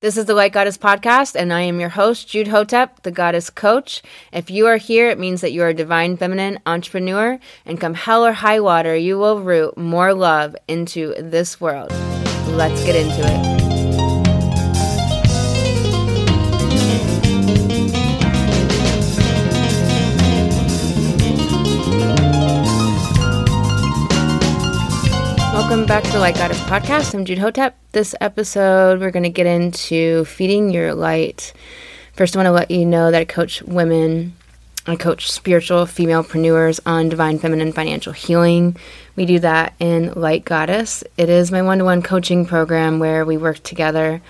This is the Light Goddess podcast, and I am your host, Jude Hotep, the Goddess Coach. If you are here, it means that you are a divine feminine entrepreneur, and come hell or high water, you will root more love into this world. Let's get into it. Welcome back to Light Goddess podcast. I'm Jude Hotep. This episode, we're going to get into feeding your light. First, I want to let you know that I coach women. I coach spiritual femalepreneurs on divine feminine financial healing. We do that in Light Goddess. It is my one to one coaching program where we work together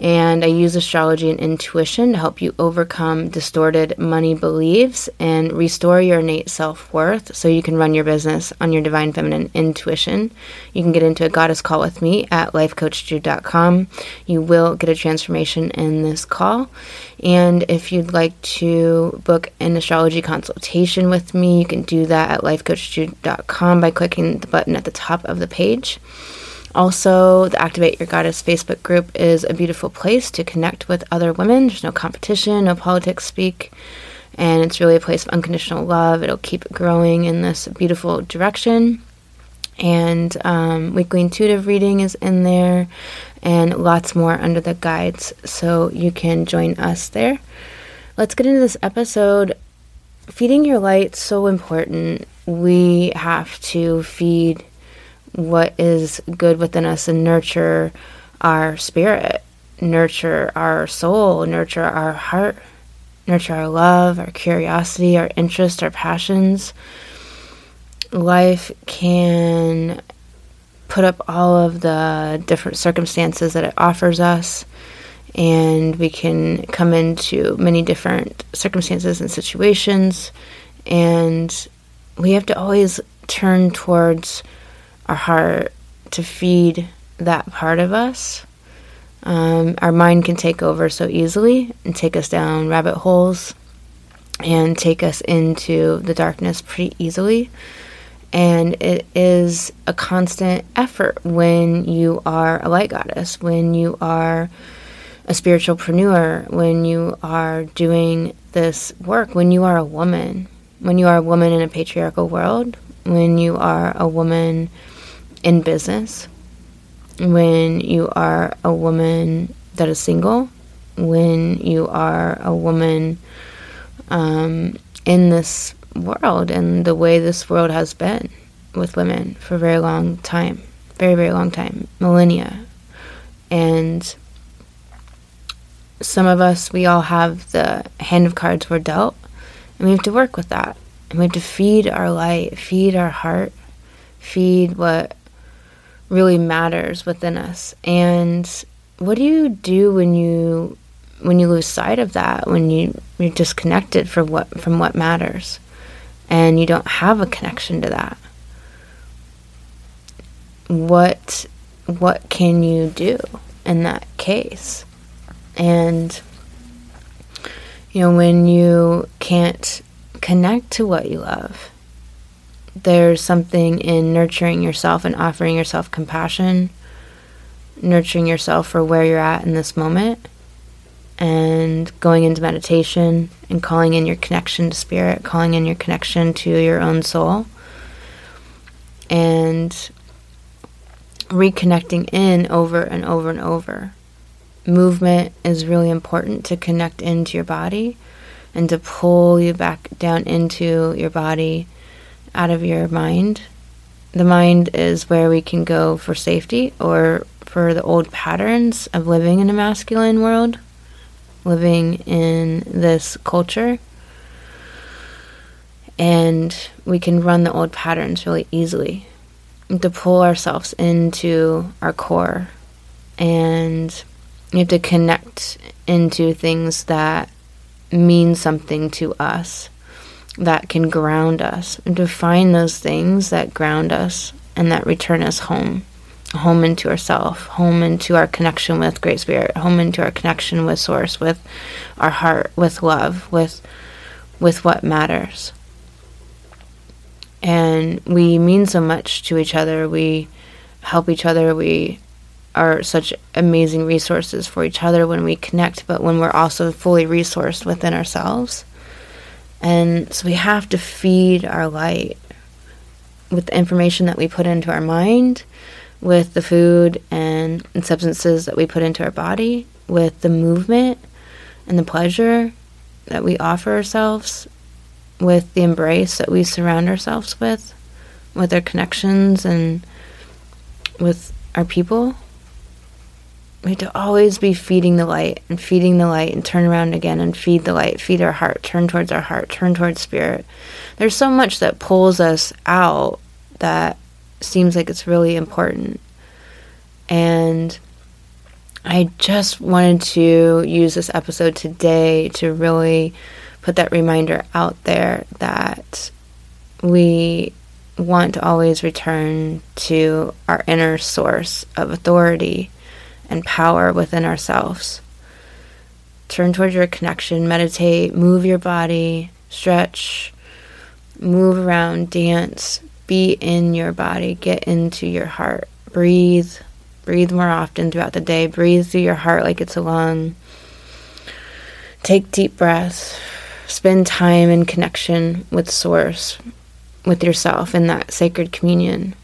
and I use astrology and intuition to help you overcome distorted money beliefs and restore your innate self worth so you can run your business on your divine feminine intuition. You can get into a goddess call with me at lifecoachjude.com. You will get a transformation in this call. And if you'd like to book an astrology consultation with me, you can do that at lifecoachjude.com by clicking the button at the top of the page. Also, the Activate Your Goddess Facebook group is a beautiful place to connect with other women. There's no competition, no politics speak, and it's really a place of unconditional love. It'll keep growing in this beautiful direction. And um, weekly intuitive reading is in there, and lots more under the guides, so you can join us there. Let's get into this episode. Feeding your light so important. We have to feed what is good within us and nurture our spirit, nurture our soul, nurture our heart, nurture our love, our curiosity, our interest, our passions. Life can put up all of the different circumstances that it offers us, and we can come into many different circumstances and situations, and we have to always turn towards our heart to feed that part of us. Um, our mind can take over so easily and take us down rabbit holes and take us into the darkness pretty easily. And it is a constant effort when you are a light goddess, when you are a spiritualpreneur, when you are doing this work, when you are a woman, when you are a woman in a patriarchal world, when you are a woman in business, when you are a woman that is single, when you are a woman um, in this world and the way this world has been with women for a very long time, very, very long time, millennia. And some of us, we all have the hand of cards we're dealt, and we have to work with that. And we have to feed our light, feed our heart, feed what really matters within us. And what do you do when you when you lose sight of that, when you, you're disconnected for what from what matters and you don't have a connection to that? What what can you do in that case? And you know, when you can't connect to what you love, there's something in nurturing yourself and offering yourself compassion, nurturing yourself for where you're at in this moment, and going into meditation and calling in your connection to spirit, calling in your connection to your own soul, and reconnecting in over and over and over. Movement is really important to connect into your body and to pull you back down into your body out of your mind. The mind is where we can go for safety or for the old patterns of living in a masculine world, living in this culture. And we can run the old patterns really easily to pull ourselves into our core. And you have to connect into things that mean something to us that can ground us and to find those things that ground us and that return us home. Home into ourself home into our connection with great spirit home into our connection with source with our heart with love with with what matters. And we mean so much to each other. We help each other. We are such amazing resources for each other when we connect, but when we're also fully resourced within ourselves. And so we have to feed our light with the information that we put into our mind, with the food and, and substances that we put into our body, with the movement and the pleasure that we offer ourselves, with the embrace that we surround ourselves with, with our connections and with our people. We have to always be feeding the light and feeding the light and turn around again and feed the light, feed our heart, turn towards our heart, turn towards spirit. There's so much that pulls us out that seems like it's really important. And I just wanted to use this episode today to really put that reminder out there that we want to always return to our inner source of authority and power within ourselves. Turn towards your connection, meditate, move your body, stretch, move around, dance, be in your body, get into your heart, breathe, breathe more often throughout the day, breathe through your heart like it's a lung. Take deep breaths, spend time in connection with Source, with yourself in that sacred communion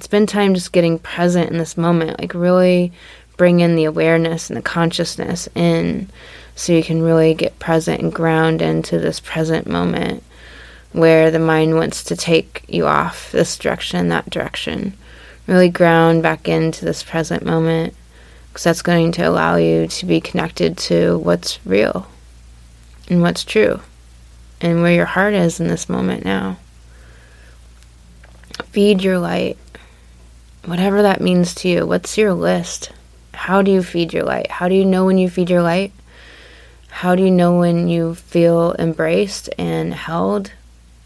spend time just getting present in this moment, like really bring in the awareness and the consciousness in so you can really get present and ground into this present moment where the mind wants to take you off this direction, that direction. Really ground back into this present moment because that's going to allow you to be connected to what's real and what's true and where your heart is in this moment now. Feed your light whatever that means to you. What's your list? How do you feed your light? How do you know when you feed your light? How do you know when you feel embraced and held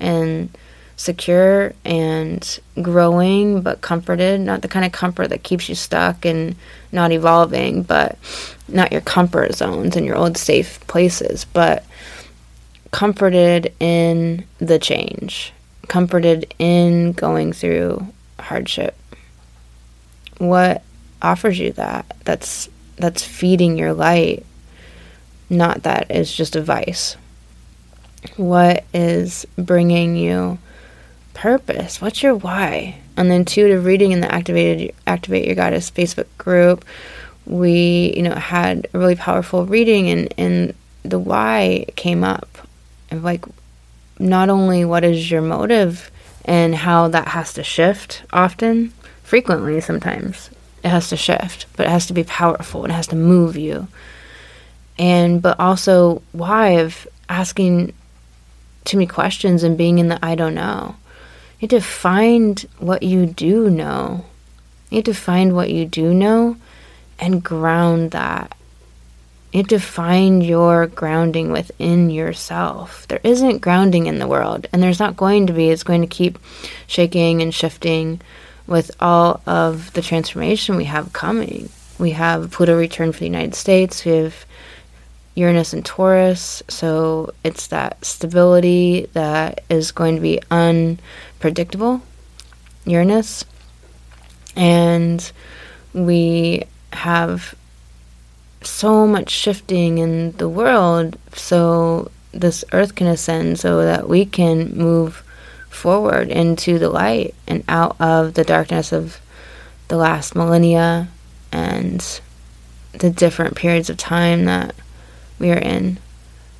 and secure and growing but comforted? Not the kind of comfort that keeps you stuck and not evolving, but not your comfort zones and your old safe places, but comforted in the change, comforted in going through hardship? What offers you that? That's that's feeding your light not that is just a vice. What is bringing you purpose? What's your why? On the intuitive reading in the activated activate your goddess facebook group. We you know had a really powerful reading and and the why came up of like not only what is your motive and how that has to shift often frequently sometimes. It has to shift, but it has to be powerful. It has to move you. And, but also, why of asking too many questions and being in the I don't know. You need to find what you do know. You need to find what you do know and ground that. You have to find your grounding within yourself. There isn't grounding in the world, and there's not going to be. It's going to keep shaking and shifting with all of the transformation we have coming. We have Pluto return for the United States. We have Uranus and Taurus. So it's that stability that is going to be unpredictable. Uranus. And we have so much shifting in the world so this earth can ascend so that we can move forward into the light and out of the darkness of the last millennia and the different periods of time that we are in.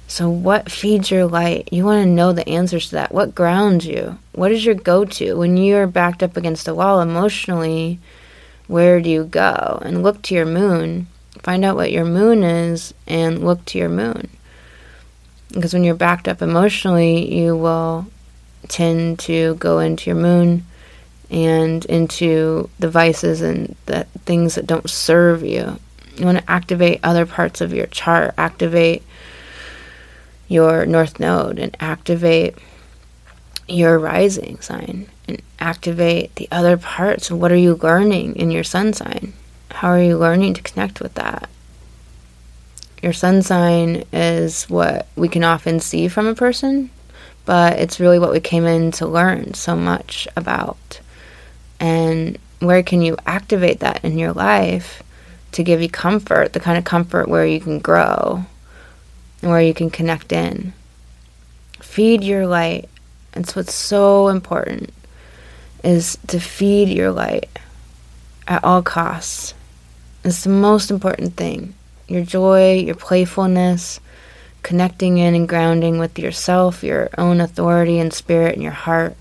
So, what feeds your light? You want to know the answers to that. What grounds you? What is your go to? When you're backed up against a wall emotionally, where do you go? And look to your moon. Find out what your moon is and look to your moon. Because when you're backed up emotionally, you will tend to go into your moon and into the vices and the things that don't serve you. You want to activate other parts of your chart, activate your north node and activate your rising sign and activate the other parts. What are you learning in your sun sign? How are you learning to connect with that? Your sun sign is what we can often see from a person, but it's really what we came in to learn so much about. And where can you activate that in your life to give you comfort, the kind of comfort where you can grow and where you can connect in. Feed your light. It's what's so important is to feed your light at all costs. It's the most important thing. Your joy, your playfulness, connecting in and grounding with yourself, your own authority and spirit and your heart.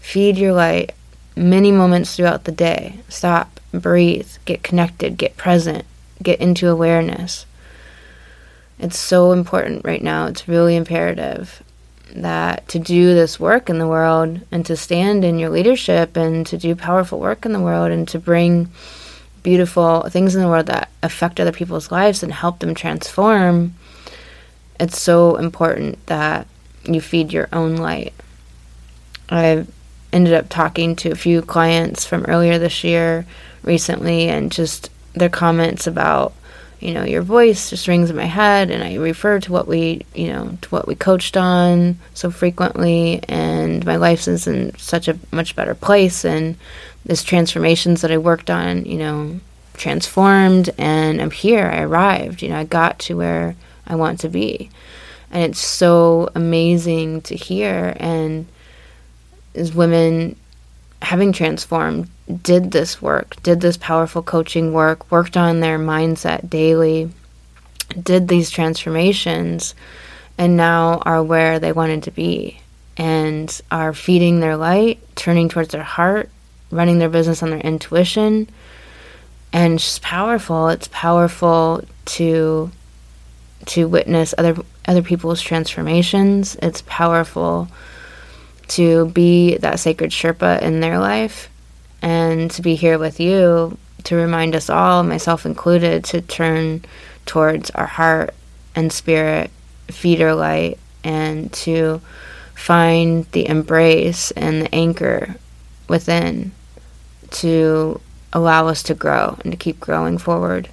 Feed your light many moments throughout the day. Stop, breathe, get connected, get present, get into awareness. It's so important right now. It's really imperative that to do this work in the world and to stand in your leadership and to do powerful work in the world and to bring beautiful things in the world that affect other people's lives and help them transform, it's so important that you feed your own light. I've ended up talking to a few clients from earlier this year recently and just their comments about you know, your voice just rings in my head, and I refer to what we, you know, to what we coached on so frequently, and my life is in such a much better place, and this transformations that I worked on, you know, transformed, and I'm here. I arrived. You know, I got to where I want to be, and it's so amazing to hear. And as women having transformed did this work, did this powerful coaching work, worked on their mindset daily, did these transformations, and now are where they wanted to be and are feeding their light, turning towards their heart, running their business on their intuition. And it's powerful. It's powerful to to witness other other people's transformations. It's powerful to be that sacred Sherpa in their life and to be here with you to remind us all, myself included, to turn towards our heart and spirit, feed our light, and to find the embrace and the anchor within to allow us to grow and to keep growing forward,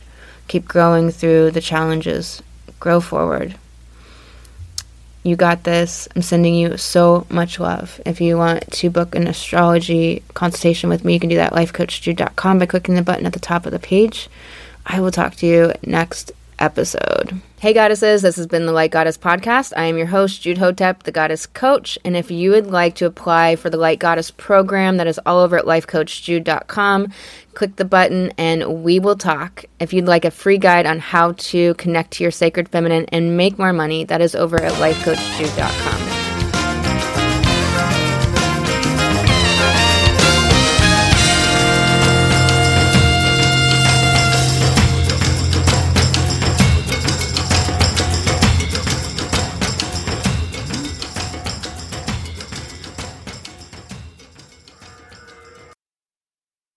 keep growing through the challenges, grow forward. You got this. I'm sending you so much love. If you want to book an astrology consultation with me, you can do that at lifecoachjude.com by clicking the button at the top of the page. I will talk to you next episode. Hey, goddesses, this has been the Light Goddess Podcast. I am your host, Jude Hotep, the Goddess Coach. And if you would like to apply for the Light Goddess program, that is all over at lifecoachjude.com. Click the button and we will talk. If you'd like a free guide on how to connect to your sacred feminine and make more money, that is over at lifecoachjude.com.